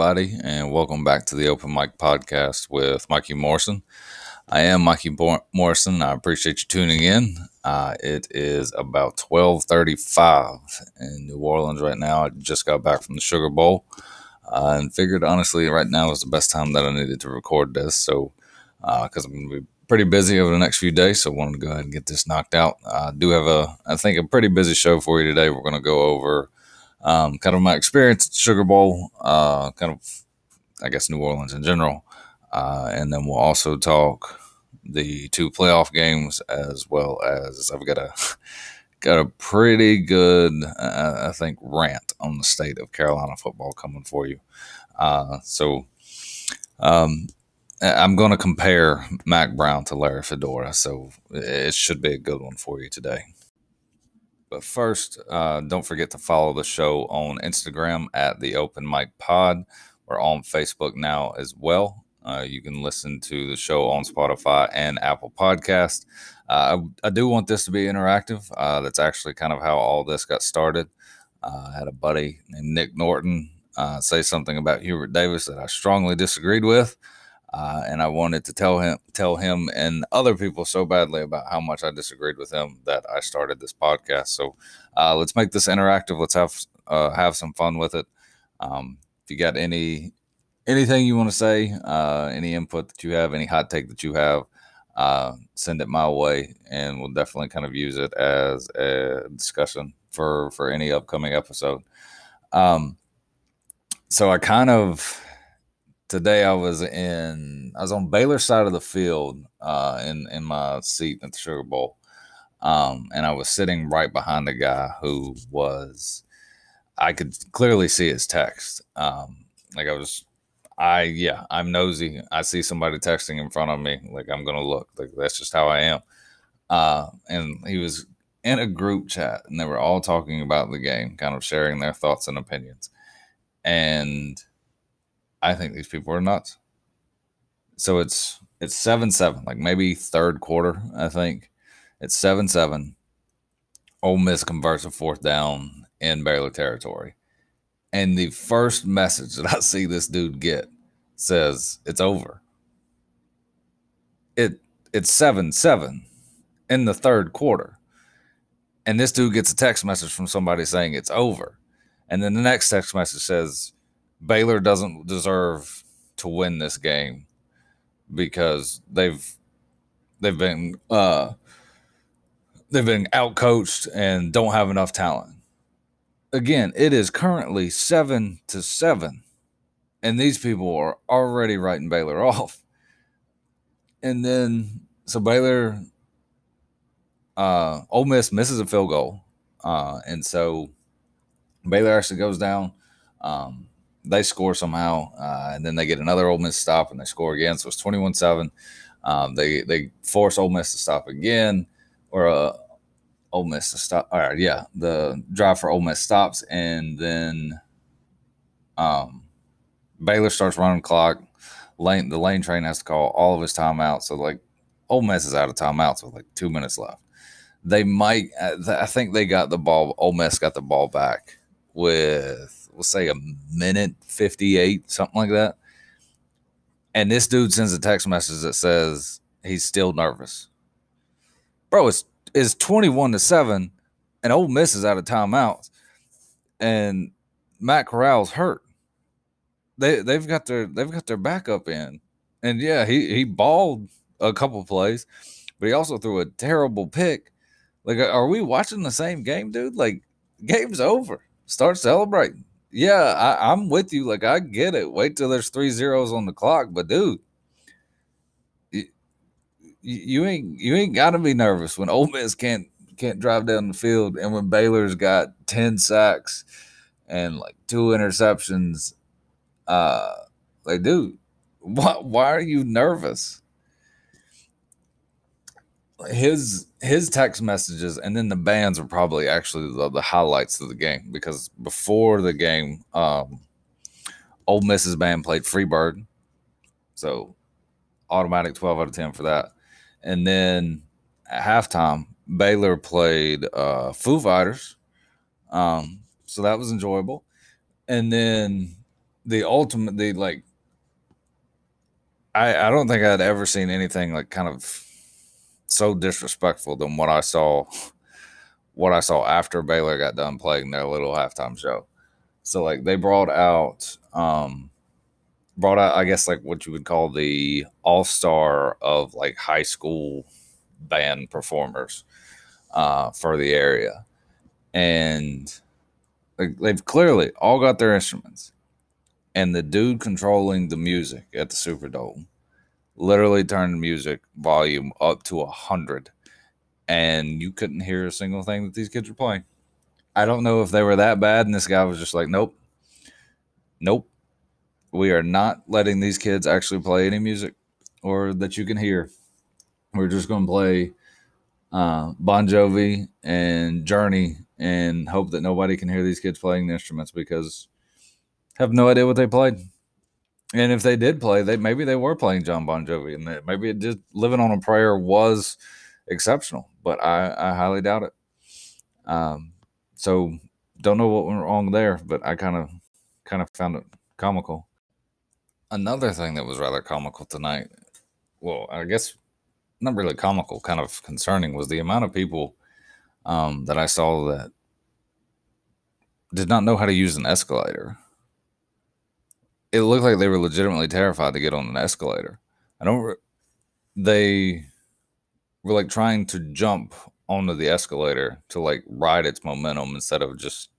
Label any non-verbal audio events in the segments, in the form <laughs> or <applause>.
Everybody, and welcome back to the Open Mic Podcast with Mikie Morrison. I am Mikie Morrison. I appreciate you tuning in. Uh, it is about twelve thirty-five in New Orleans right now. I just got back from the Sugar Bowl uh, and figured, honestly, right now is the best time that I needed to record this. So, because uh, I'm going to be pretty busy over the next few days, so I wanted to go ahead and get this knocked out. I do have a, I think, a pretty busy show for you today. We're going to go over um, kind of my experience at Sugar Bowl, uh, kind of, I guess, New Orleans in general. Uh, and then we'll also talk the two playoff games as well as I've got a <laughs> got a pretty good, uh, I think, rant on the state of Carolina football coming for you. Uh, so um, I'm going to compare Mack Brown to Larry Fedora, so it should be a good one for you today. But first, uh, don't forget to follow the show on Instagram at the Open Mic Pod. We're on Facebook now as well. Uh, you can listen to the show on Spotify and Apple Podcast. Uh, I, I, do want this to be interactive. Uh, that's actually kind of how all this got started. Uh, I had a buddy named Nick Norton uh, say something about Hubert Davis that I strongly disagreed with. Uh, and I wanted to tell him, tell him, and other people so badly about how much I disagreed with him that I started this podcast. So uh, let's make this interactive. Let's have uh, have some fun with it. Um, if you got any anything you want to say, uh, any input that you have, any hot take that you have, uh, send it my way, and we'll definitely kind of use it as a discussion for for any upcoming episode. Um, so I kind of today I was in I was on Baylor's side of the field uh, in in my seat at the Sugar Bowl, um, and I was sitting right behind a guy who was I could clearly see his text. Um, like I was, I yeah, I'm nosy. I see somebody texting in front of me, like I'm gonna look. Like that's just how I am. Uh, and he was in a group chat, and they were all talking about the game, kind of sharing their thoughts and opinions, and I think these people are nuts. So it's it's seven seven, like maybe third quarter. I think it's seven seven. Ole Miss converts a fourth down in Baylor territory, and the first message that I see this dude get says it's over. It it's seven seven in the third quarter, and this dude gets a text message from somebody saying it's over, and then the next text message says Baylor doesn't deserve to win this game because they've they've been uh, they've been outcoached and don't have enough talent. Again, it is currently seven to seven, and these people are already writing Baylor <laughs> off. And then so Baylor, uh, Ole Miss misses a field goal, uh, and so Baylor actually goes down. Um, they score somehow, uh, and then they get another Ole Miss stop, and they score again. So it's twenty-one seven. Um, they they force Ole Miss to stop again, or uh, Ole Miss to stop. All right, yeah, the drive for Ole Miss stops, and then um, Baylor starts running clock. Lane the lane train has to call all of his timeouts. So like Ole Miss is out of timeouts with like two minutes left. They might. Uh, I think they got the ball. Ole Miss got the ball back with we'll say a minute 58, something like that. And this dude sends a text message that says he's still nervous. Bro, it's it's 21 to 7, and Ole Miss is out of timeouts. And Matt Corral's hurt. They they've got their they've got their backup in. And yeah, he he balled a couple plays, but he also threw a terrible pick. Like, are we watching the same game, dude? Like, game's over. Start celebrating yeah, I, I'm with you. Like I get it. Wait till there's three zeros on the clock, but dude, you, you ain't you ain't got to be nervous when Ole Miss can't can't drive down the field, and when Baylor's got ten sacks and like two interceptions. Uh, like, dude, <laughs> why why are you nervous? His his text messages and then the bands were probably actually the, the highlights of the game because before the game, um, Ole Miss's band played Freebird, so automatic twelve out of ten for that. And then at halftime, Baylor played uh, Foo Fighters, um, so that was enjoyable. And then the ultimate, the like, I I don't think I'd ever seen anything like kind of so disrespectful than what I saw. What I saw after Baylor got done playing their little halftime show. So like they brought out um brought out I guess like what you would call the all-star of like high school band performers uh for the area. And like they've clearly all got their instruments. And the dude controlling the music at the Superdome literally turned music volume up to a hundred and you couldn't hear a single thing that these kids were playing. I don't know if they were that bad, and this guy was just like, nope, nope. We are not letting these kids actually play any music or that you can hear. We're just going to play uh, Bon Jovi and Journey and hope that nobody can hear these kids playing the instruments because have no idea what they played. And if they did play, they maybe they were playing John Bon Jovi, and they, maybe it just living on a prayer was exceptional, but I, I highly doubt it. Um, so don't know what went wrong there, but I kind of kind of found it comical. Another thing that was rather comical tonight, well, I guess not really comical, kind of concerning, was the amount of people um, that I saw that did not know how to use an escalator. It looked like they were legitimately terrified to get on an escalator. I don't. Re- they were like trying to jump onto the escalator to like ride its momentum instead of just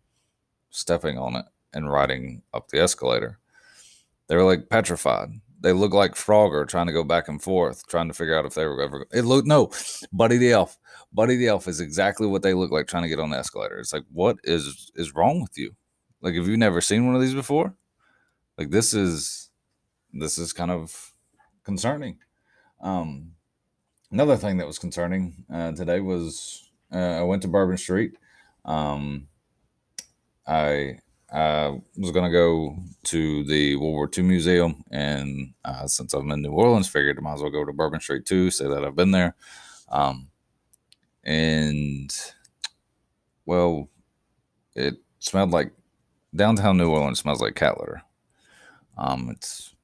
stepping on it and riding up the escalator. They were like petrified. They looked like Frogger trying to go back and forth, trying to figure out if they were ever. It looked no, Buddy the Elf. Buddy the Elf is exactly what they look like trying to get on the escalator. It's like, what is is wrong with you? Like, have you never seen one of these before? Like, this is this is kind of concerning. Um, another thing that was concerning uh, today was uh, I went to Bourbon Street. Um, I was going to go to the World War II Museum, and uh, since I'm in New Orleans, figured I might as well go to Bourbon Street too, say that I've been there. Um, and well, it smelled like downtown New Orleans smells like cat litter. Um, it's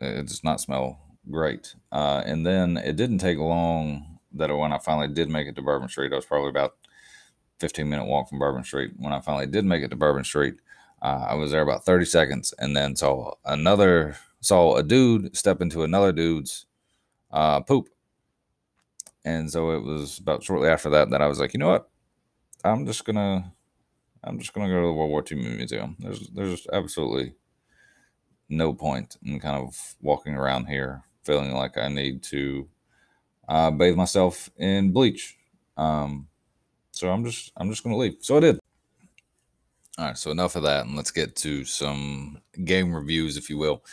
it does not smell great. Uh, and then it didn't take long that when I finally did make it to Bourbon Street, I was probably about 15 minute walk from Bourbon Street. When I finally did make it to Bourbon Street, uh, I was there about 30 seconds and then saw another, saw a dude step into another dude's uh, poop. And so it was about shortly after that that I was like, you know what? I'm just gonna, I'm just gonna go to the World War II Museum. There's, there's absolutely no point in kind of walking around here feeling like I need to uh, bathe myself in bleach. Um, so I'm just I'm just gonna leave. So I did. All right, so enough of that, and let's get to some game reviews, if you will.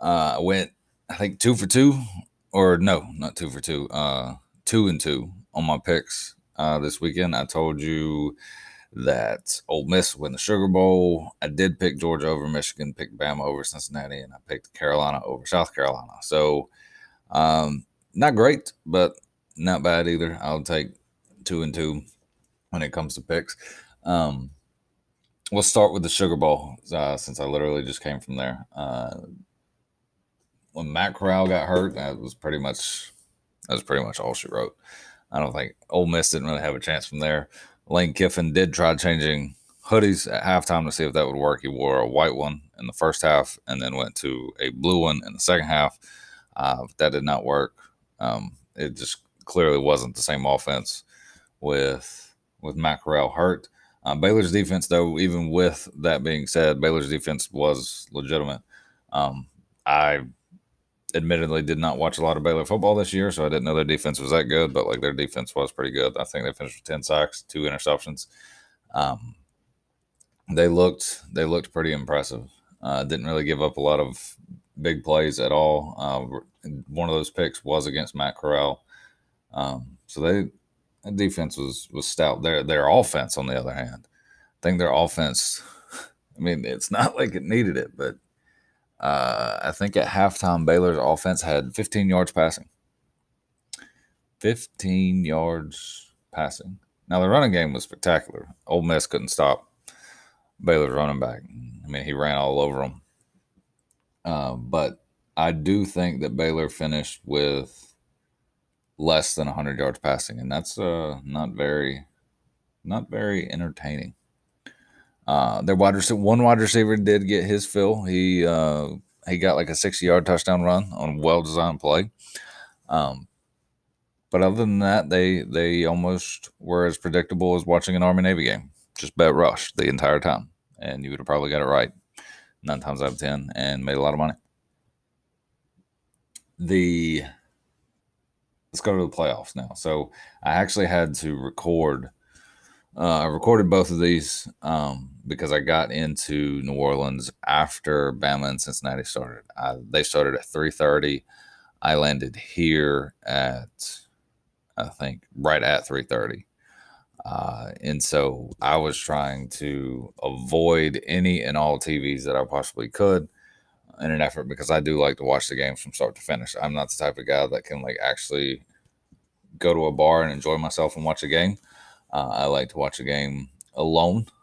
Uh, I went, I think two for two, or no, not two for two, uh, two and two on my picks uh, this weekend. I told you that Ole Miss win the Sugar Bowl. I did pick Georgia over Michigan, picked Bama over Cincinnati, and I picked Carolina over South Carolina. So um, not great, but not bad either. I'll take two and two when it comes to picks. Um, we'll start with the Sugar Bowl uh, since I literally just came from there. Uh, when Matt Corral got hurt, that was pretty much that was pretty much all she wrote. I don't think Ole Miss didn't really have a chance from there. Lane Kiffin did try changing hoodies at halftime to see if that would work. He wore a white one in the first half and then went to a blue one in the second half. Uh, that did not work. Um, it just clearly wasn't the same offense with with Matt hurt. Uh, Baylor's defense, though, even with that being said, Baylor's defense was legitimate. Um, I admittedly did not watch a lot of Baylor football this year, so I didn't know their defense was that good. But like their defense was pretty good. I think they finished with ten sacks, two interceptions. Um, they looked they looked pretty impressive. Uh, didn't really give up a lot of big plays at all. Uh, one of those picks was against Matt Corral. Um, so they defense was was stout. Their their offense, on the other hand, I think their offense. <laughs> I mean, it's not like it needed it, but uh, I think at halftime Baylor's offense had 15 yards passing. 15 yards passing. Now the running game was spectacular. Ole Miss couldn't stop Baylor's running back. I mean, he ran all over them Uh, but I do think that Baylor finished with less than 100 yards passing, and that's uh, not very, not very entertaining. Uh, their wide receiver, one wide receiver did get his fill. He uh, he got like a 60 yard touchdown run on well designed play. Um, but other than that, they they almost were as predictable as watching an Army Navy game. Just bet rush the entire time, and you would have probably got it right nine times out of ten and made a lot of money. The let's go to the playoffs now. So I actually had to record uh, I recorded both of these um, because I got into New Orleans after Bama and Cincinnati started. I, they started at three thirty. I landed here at I think right at three thirty, uh, and so I was trying to avoid any and all TVs that I possibly could in an effort because I do like to watch the games from start to finish. I'm not the type of guy that can like actually go to a bar and enjoy myself and watch a game. Uh, I like to watch a game alone. <laughs>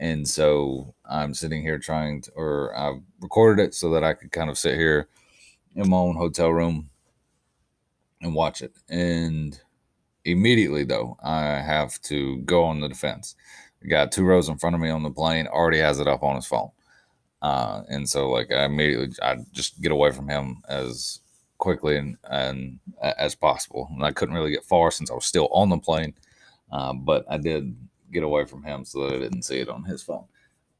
And so I'm sitting here trying to, or I've recorded it so that I could kind of sit here in my own hotel room and watch it. And immediately, though, I have to go on the defense. got two rows in front of me on the plane, already has it up on his phone. Uh, and so, like, I immediately, I just get away from him as quickly and, and as possible. And I couldn't really get far since I was still on the plane. Uh, but I did get away from him so that I didn't see it on his phone.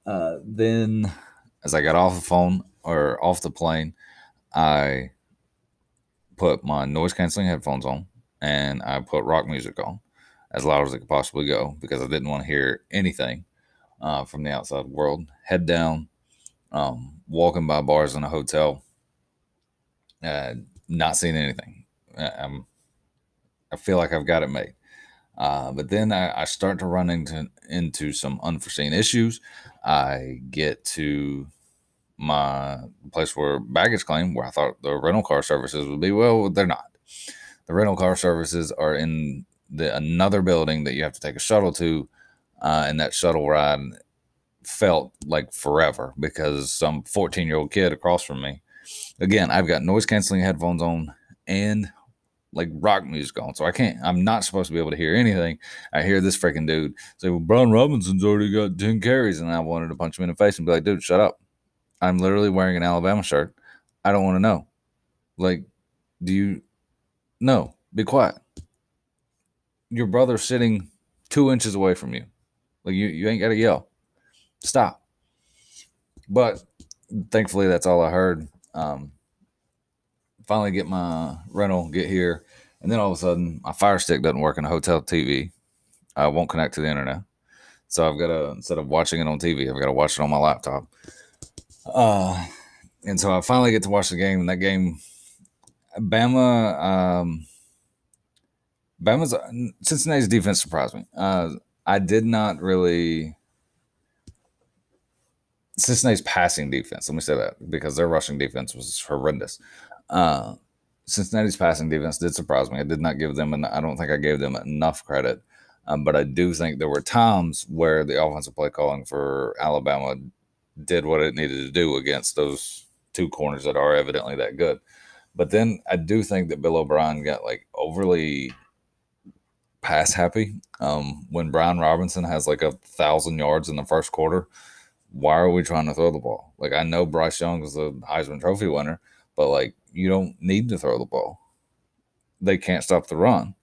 Uh, then, as I got off the phone or off the plane, I put my noise canceling headphones on and I put rock music on as loud as it could possibly go because I didn't want to hear anything uh, from the outside world. Head down, um, walking by bars in a hotel, uh, not seeing anything. Uh, I'm, I feel like I've got it made. Uh, but then I, I, start to run into into some unforeseen issues. I get to my place where baggage claim, where I thought the rental car services would be. Well, they're not. The rental car services are in the another building that you have to take a shuttle to, uh, and that shuttle ride felt like forever because some 14 year old kid across from me. Again, I've got noise canceling headphones on and like rock music on. So I can't, I'm not supposed to be able to hear anything. I hear this freaking dude say, Well, Brian Robinson's already got 10 carries. And I wanted to punch him in the face and be like, Dude, shut up. I'm literally wearing an Alabama shirt. I don't want to know. Like, do you, no, be quiet. Your brother's sitting two inches away from you. Like, you, you ain't got to yell. Stop. But thankfully, that's all I heard. Um, finally get my rental, get here, and then all of a sudden my Fire Stick doesn't work in a hotel TV. I won't connect to the internet, so I've got to instead of watching it on TV, I've got to watch it on my laptop. Uh, and so I finally get to watch the game, and that game, Bama, um, Bama's Cincinnati's defense surprised me. Uh, I did not really. Cincinnati's passing defense. Let me say that because their rushing defense was horrendous. Uh, Cincinnati's passing defense did surprise me. I did not give them, and I don't think I gave them enough credit. Um, but I do think there were times where the offensive play calling for Alabama did what it needed to do against those two corners that are evidently that good. But then I do think that Bill O'Brien got like overly pass happy. Um, when Brian Robinson has like a thousand yards in the first quarter, why are we trying to throw the ball? Like I know Bryce Young is the Heisman Trophy winner, but like you don't need to throw the ball. They can't stop the run.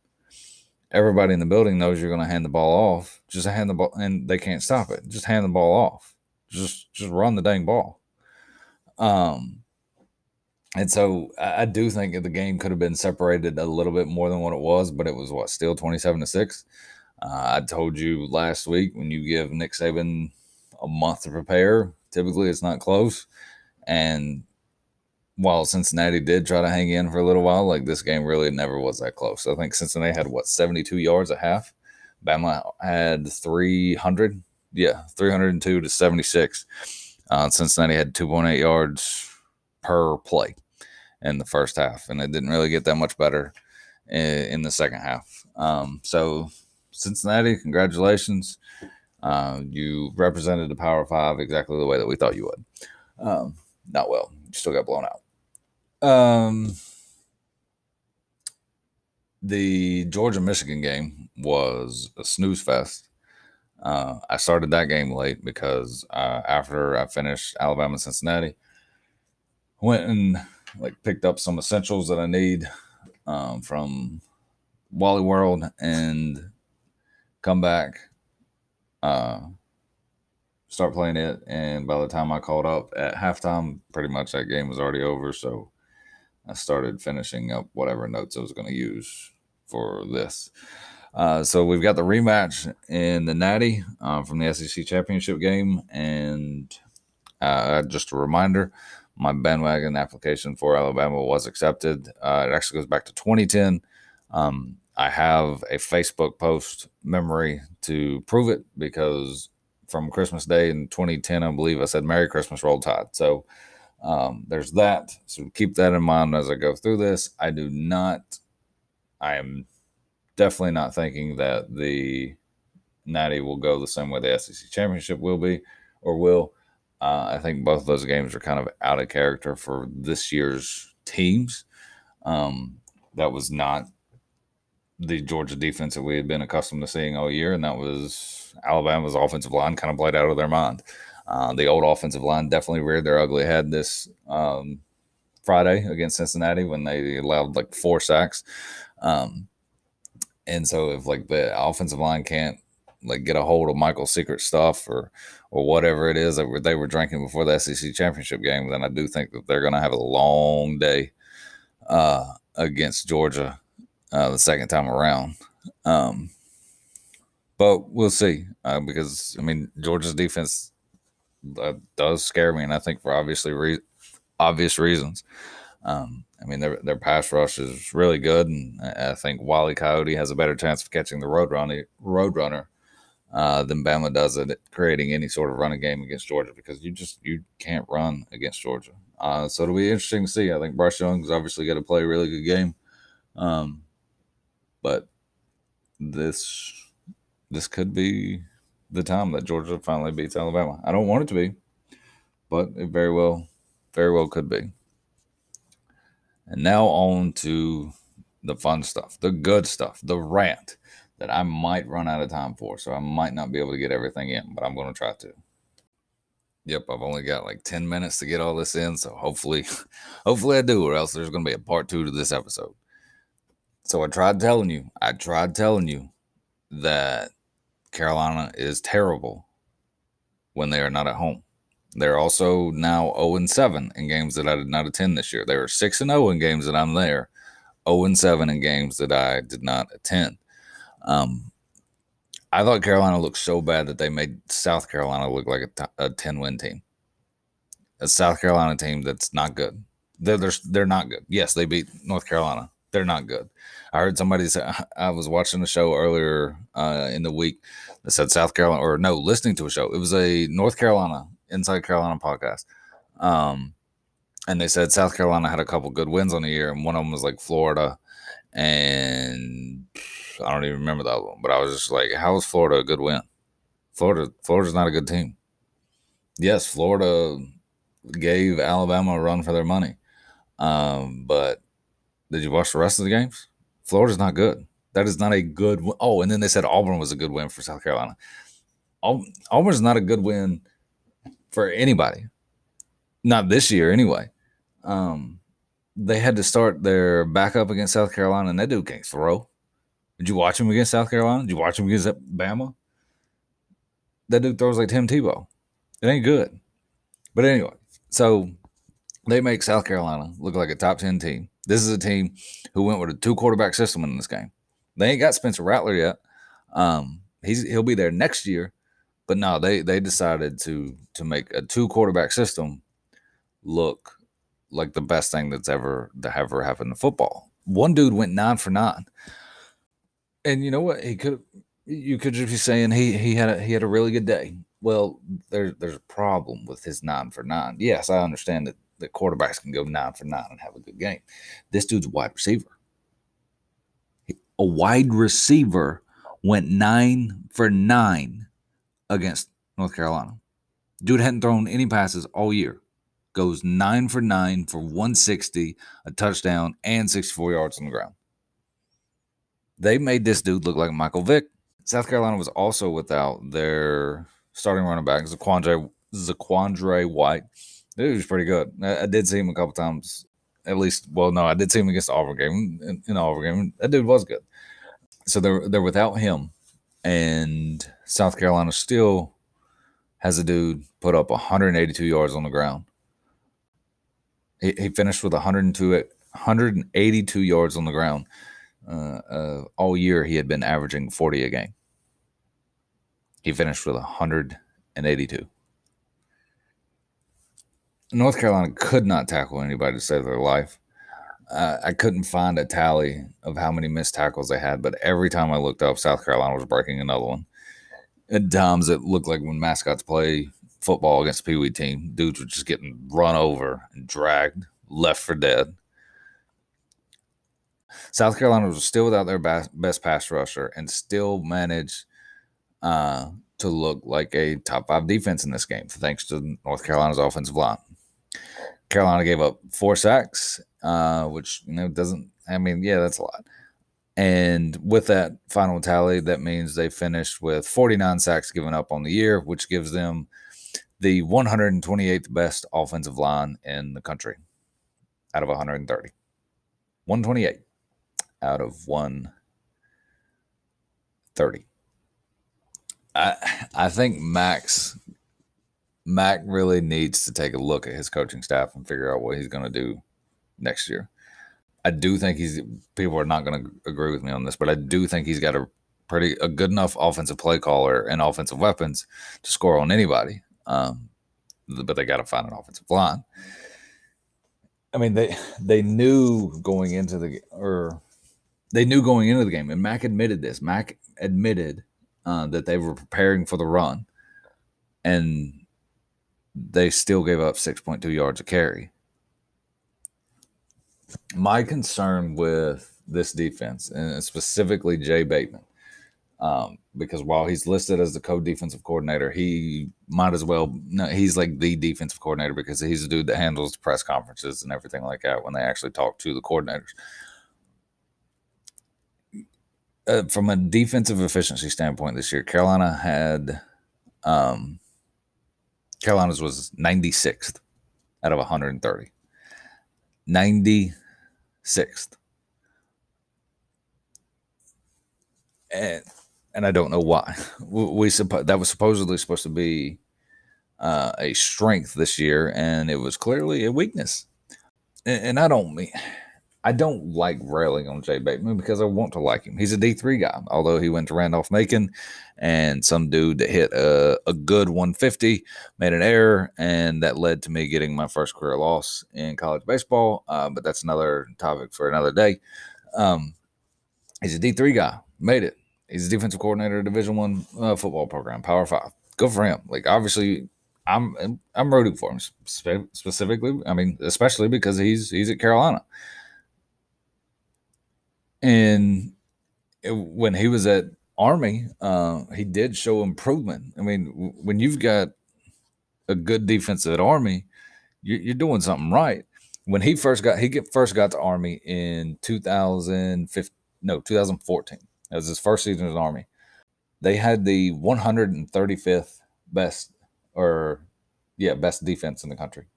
Everybody in the building knows you're going to hand the ball off. Just hand the ball, and they can't stop it. Just hand the ball off. Just just run the dang ball. Um, and so I, do think that the game could have been separated a little bit more than what it was, but it was what still twenty seven to six. Uh, I told you last week when you give Nick Saban a month to prepare, typically it's not close. And while Cincinnati did try to hang in for a little while, like this game really never was that close. I think Cincinnati had what 72 yards a half. Bama had 300. Yeah, 302 to 76. Uh, Cincinnati had 2.8 yards per play in the first half, and it didn't really get that much better in, in the second half. Um, so, Cincinnati, congratulations. Uh, you represented the Power Five exactly the way that we thought you would. Um, not well. You still got blown out. Um, the Georgia Michigan game was a snooze fest. Uh, I started that game late because uh, after I finished Alabama Cincinnati, went and like picked up some essentials that I need um, from Wally World and come back, uh, start playing it. And by the time I called up at halftime, pretty much that game was already over. So I started finishing up whatever notes I was going to use for this. Uh, so we've got the rematch in the Natty uh, from the SEC championship game, and uh, just a reminder, my bandwagon application for Alabama was accepted. Uh, it actually goes back to 2010. Um, I have a Facebook post memory to prove it because from Christmas Day in 2010, I believe I said "Merry Christmas, Roll Tide." So um, there's that. So keep that in mind as I go through this. I do not. I am definitely not thinking that the Natty will go the same way the SEC championship will be or will. Uh, I think both of those games are kind of out of character for this year's teams. Um, that was not the Georgia defense that we had been accustomed to seeing all year, and that was Alabama's offensive line kind of played out of their mind. Uh, the old offensive line definitely reared their ugly head this um, Friday against Cincinnati when they allowed like four sacks. Um, and so if like the offensive line can't like get a hold of Michael's secret stuff or or whatever it is that they were drinking before the SEC championship game, then I do think that they're going to have a long day uh, against Georgia uh, the second time around. Um, but we'll see uh, because I mean Georgia's defense uh, does scare me, and I think for obviously re- obvious reasons. Um, I mean, their their pass rush is really good, and I think Wally Coyote has a better chance of catching the road runner, road runner uh, than Bama does at creating any sort of running game against Georgia because you just you can't run against Georgia. Uh, so it'll be interesting to see. I think Bryce Young's obviously going to play a really good game, um, but this this could be the time that Georgia finally beats Alabama. I don't want it to be, but it very well very well could be. And now on to the fun stuff, the good stuff, the rant that I might run out of time for. So I might not be able to get everything in, but I'm going to try to. Yep, I've only got like 10 minutes to get all this in, so hopefully <laughs> hopefully I do or else there's going to be a part 2 to this episode. So I tried telling you, I tried telling you that Carolina is terrible when they are not at home. They're also now 0 7 in games that I did not attend this year. They were 6 0 in games that I'm there, 0 7 in games that I did not attend. Um, I thought Carolina looked so bad that they made South Carolina look like a, t- a 10 win team. A South Carolina team that's not good. They're, they're, they're not good. Yes, they beat North Carolina. They're not good. I heard somebody say, <laughs> I was watching a show earlier uh, in the week that said South Carolina, or no, listening to a show. It was a North Carolina Inside Carolina podcast. Um, and they said South Carolina had a couple good wins on the year, and one of them was like Florida, and I don't even remember other one. But I was just like, how is Florida a good win? Florida, Florida's not a good team. Yes, Florida gave Alabama a run for their money, um, but did you watch the rest of the games? Florida's not good. That is not a good. Oh, and then they said Auburn was a good win for South Carolina. Auburn's not a good win for anybody. Not this year, anyway. Um, they had to start their backup against South Carolina, and that dude can't throw. Did you watch him against South Carolina? Did you watch him against Bama? That dude throws like Tim Tebow. It ain't good. But anyway, so they make South Carolina look like a top 10 team. This is a team who went with a two quarterback system in this game. They ain't got Spencer Rattler yet. Um, he's he'll be there next year, but no, they they decided to to make a two quarterback system look like the best thing that's ever to ever happened in football. One dude went nine for nine, and you know what? He could you could just be saying he he had a he had a really good day. Well, there's there's a problem with his nine for nine. Yes, I understand that the quarterbacks can go nine for nine and have a good game. This dude's a wide receiver. A wide receiver went nine for nine against North Carolina. Dude hadn't thrown any passes all year. goes nine for nine for 160, a touchdown, and 64 yards on the ground. They made this dude look like Michael Vick. South Carolina was also without their starting running back, Zaquandre, Zaquandre White. Dude was pretty good. I, I, did see him a couple times, at least. Well, no, I did see him against the Auburn game. In, in the Auburn game, that dude was good. So they're they're without him, and South Carolina still has a dude put up 182 yards on the ground. He, he finished with 102, 182 yards on the ground. Uh, uh, all year, he had been averaging 40 a game. He finished with 182. North Carolina could not tackle anybody to save their life. Uh, I couldn't find a tally of how many missed tackles they had, but every time I looked up, South Carolina was breaking another one. At times, it looked like when mascots play football against a Pee Wee team, dudes were just getting run over and dragged, left for dead. South Carolina was still without their best pass rusher and still managed uh, to look like a top five defense in this game, thanks to North Carolina's offensive line. Carolina gave up four sacks, uh, which you know doesn't. I mean, yeah, that's a lot. And with that final tally, that means they finished with 49 sacks given up on the year, which gives them the 128th best offensive line in the country out of 130. 128 out of 130. I I think Max Mack really needs to take a look at his coaching staff and figure out what he's going to do next year. I do think he's people are not going to agree with me on this, but I do think he's got a pretty a good enough offensive play caller and offensive weapons to score on anybody. Um, but they got to find an offensive line. I mean, they they knew going into the or they knew going into the game, and Mack admitted this. Mack admitted uh, that they were preparing for the run, and they still gave up six point two yards a carry. My concern with this defense, and specifically Jay Bateman, um, because while he's listed as the co-defensive coordinator, he might as well. No, he's like the defensive coordinator because he's the dude that handles the press conferences and everything like that when they actually talk to the coordinators. Uh, from a defensive efficiency standpoint, this year Carolina had um, Carolina's was 96th out of 130. 96th. And and I don't know why. We, we that was supposedly supposed to be uh, a strength this year, and it was clearly a weakness. And, and, I don't mean I don't like railing on Jay Bateman because I want to like him. He's a D three guy, although he went to Randolph Macon, and some dude that hit a, a good 150 made an error, and that led to me getting my first career loss in college baseball. Uh, but that's another topic for another day. Um, he's a D three guy, made it He's a defensive coordinator of Division One uh, football program, Power Five. Good for him. Like obviously, I'm I'm rooting for him spe- specifically. I mean, especially because he's he's at Carolina, and it, when he was at Army, uh, he did show improvement. I mean, w- when you've got a good defense at Army, you're, you're doing something right. When he first got he get, first got to Army in 2015, no 2014 it was his first season in Army. They had the 135th best, or yeah, best defense in the country.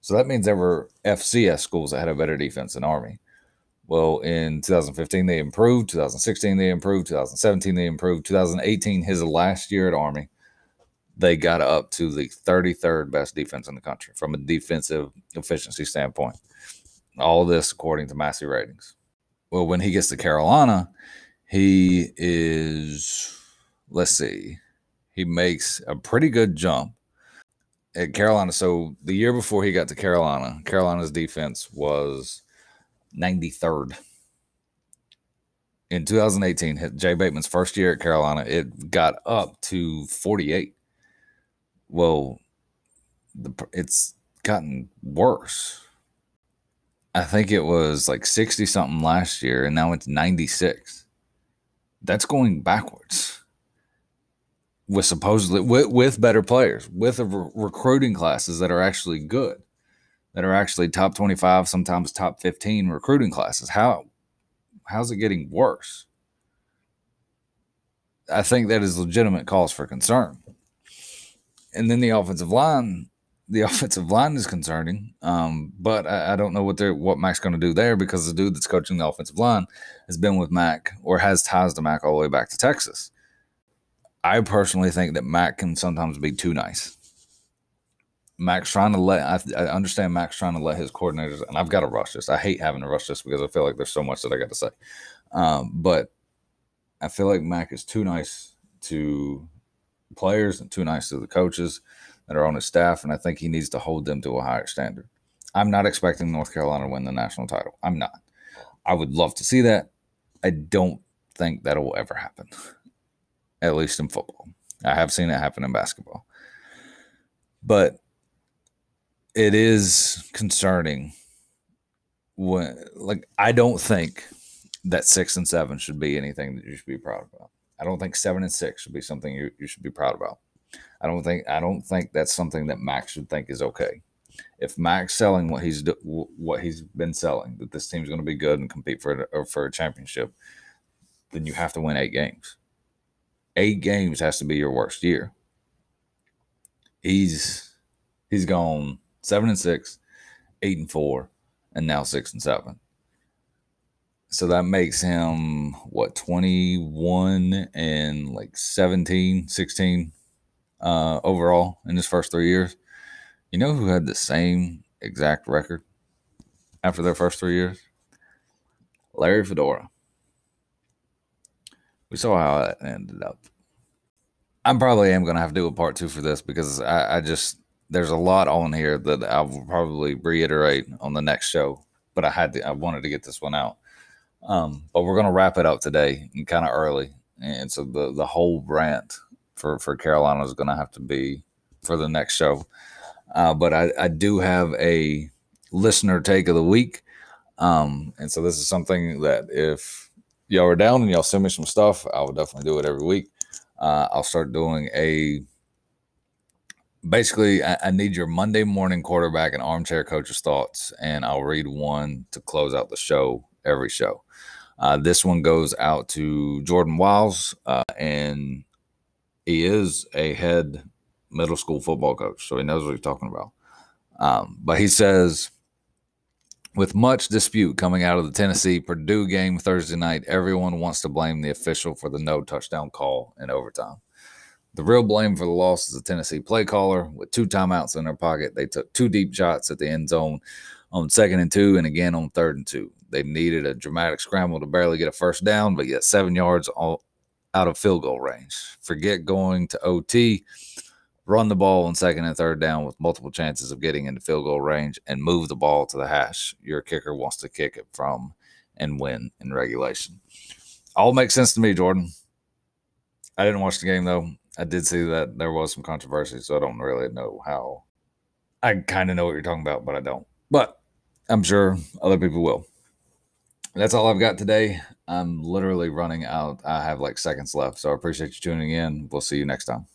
So that means there were FCS schools that had a better defense than Army. Well, in 2015, they improved. 2016, they improved. 2017, they improved. 2018, his last year at Army, they got up to the 33rd best defense in the country from a defensive efficiency standpoint. All this according to Massey ratings. Well, when he gets to Carolina, he is, let's see, he makes a pretty good jump at Carolina. So the year before he got to Carolina, Carolina's defense was 93rd. In 2018, Jay Bateman's first year at Carolina, it got up to 48. Well, the, it's gotten worse. I think it was like 60 something last year, and now it's 96 that's going backwards. with supposedly with, with better players, with re- recruiting classes that are actually good, that are actually top 25, sometimes top 15 recruiting classes. How how's it getting worse? I think that is legitimate cause for concern. And then the offensive line, the <laughs> offensive line is concerning. Um, but I, I, don't know what they're what Mack's going to do there because the dude that's coaching the offensive line has been with Mack or has ties to Mack all the way back to Texas. I personally think that Mack can sometimes be too nice. Mack's trying to let I, I, understand Mack's trying to let his coordinators and I've got to rush this. I hate having to rush this because I feel like there's so much that I got to say. Um, but I feel like Mack is too nice to players and too nice to the coaches that are on his staff, and I think he needs to hold them to a higher standard. I'm not expecting North Carolina to win the national title. I'm not. I would love to see that. I don't think that will ever happen at least in football. I have seen it happen in basketball. But it is concerning when like I don't think that six and seven should be anything that you should be proud about. I don't think seven and six should be something you, you should be proud about. I don't think I don't think that's something that Max should think is okay. If Mack's selling what he's what he's been selling, that this team's going to be good and compete for a, for a championship, then you have to win eight games eight games has to be your worst year. He's he's gone seven and six, eight and four, and now six and seven. So that makes him what 21 and like 17, 16 uh, overall in his first three years. You know who had the same exact record after their first three years? Larry Fedora we saw how that ended up. I probably am going to have to do a part two for this because I, I just there's a lot on here that I will probably reiterate on the next show. But I had to, I wanted to get this one out. Um, but we're going to wrap it up today and kind of early, and so the the whole rant for for Carolina is going to have to be for the next show. Uh, but I, I do have a listener take of the week, um, and so this is something that if y'all are down and y'all send me some stuff, I will definitely do it every week. Uh, I'll start doing a basically I, I, need your Monday morning quarterback and armchair coach's thoughts, and I'll read one to close out the show every show. Uh, this one goes out to Jordan Wiles, uh, and he is a head middle school football coach, so he knows what he's talking about. Um, but he says with much dispute coming out of the Tennessee Purdue game Thursday night, everyone wants to blame the official for the no touchdown call in overtime. The real blame for the loss is the Tennessee play caller. With two timeouts in their pocket, they took two deep shots at the end zone on second and two and again on third and two. They needed a dramatic scramble to barely get a first down, but yet seven yards out of field goal range. Forget going to OT run the ball on second and third down with multiple chances of getting into field goal range and move the ball to the hash your kicker wants to kick it from and win in regulation. All makes sense to me, Jordan. I didn't watch the game though. I did see that there was some controversy, so I don't really know how. I kind of know what you're talking about, but I don't. But I'm sure other people will. That's all I've got today. I'm literally running out. I have like seconds left, so I appreciate you tuning in. We'll see you next time.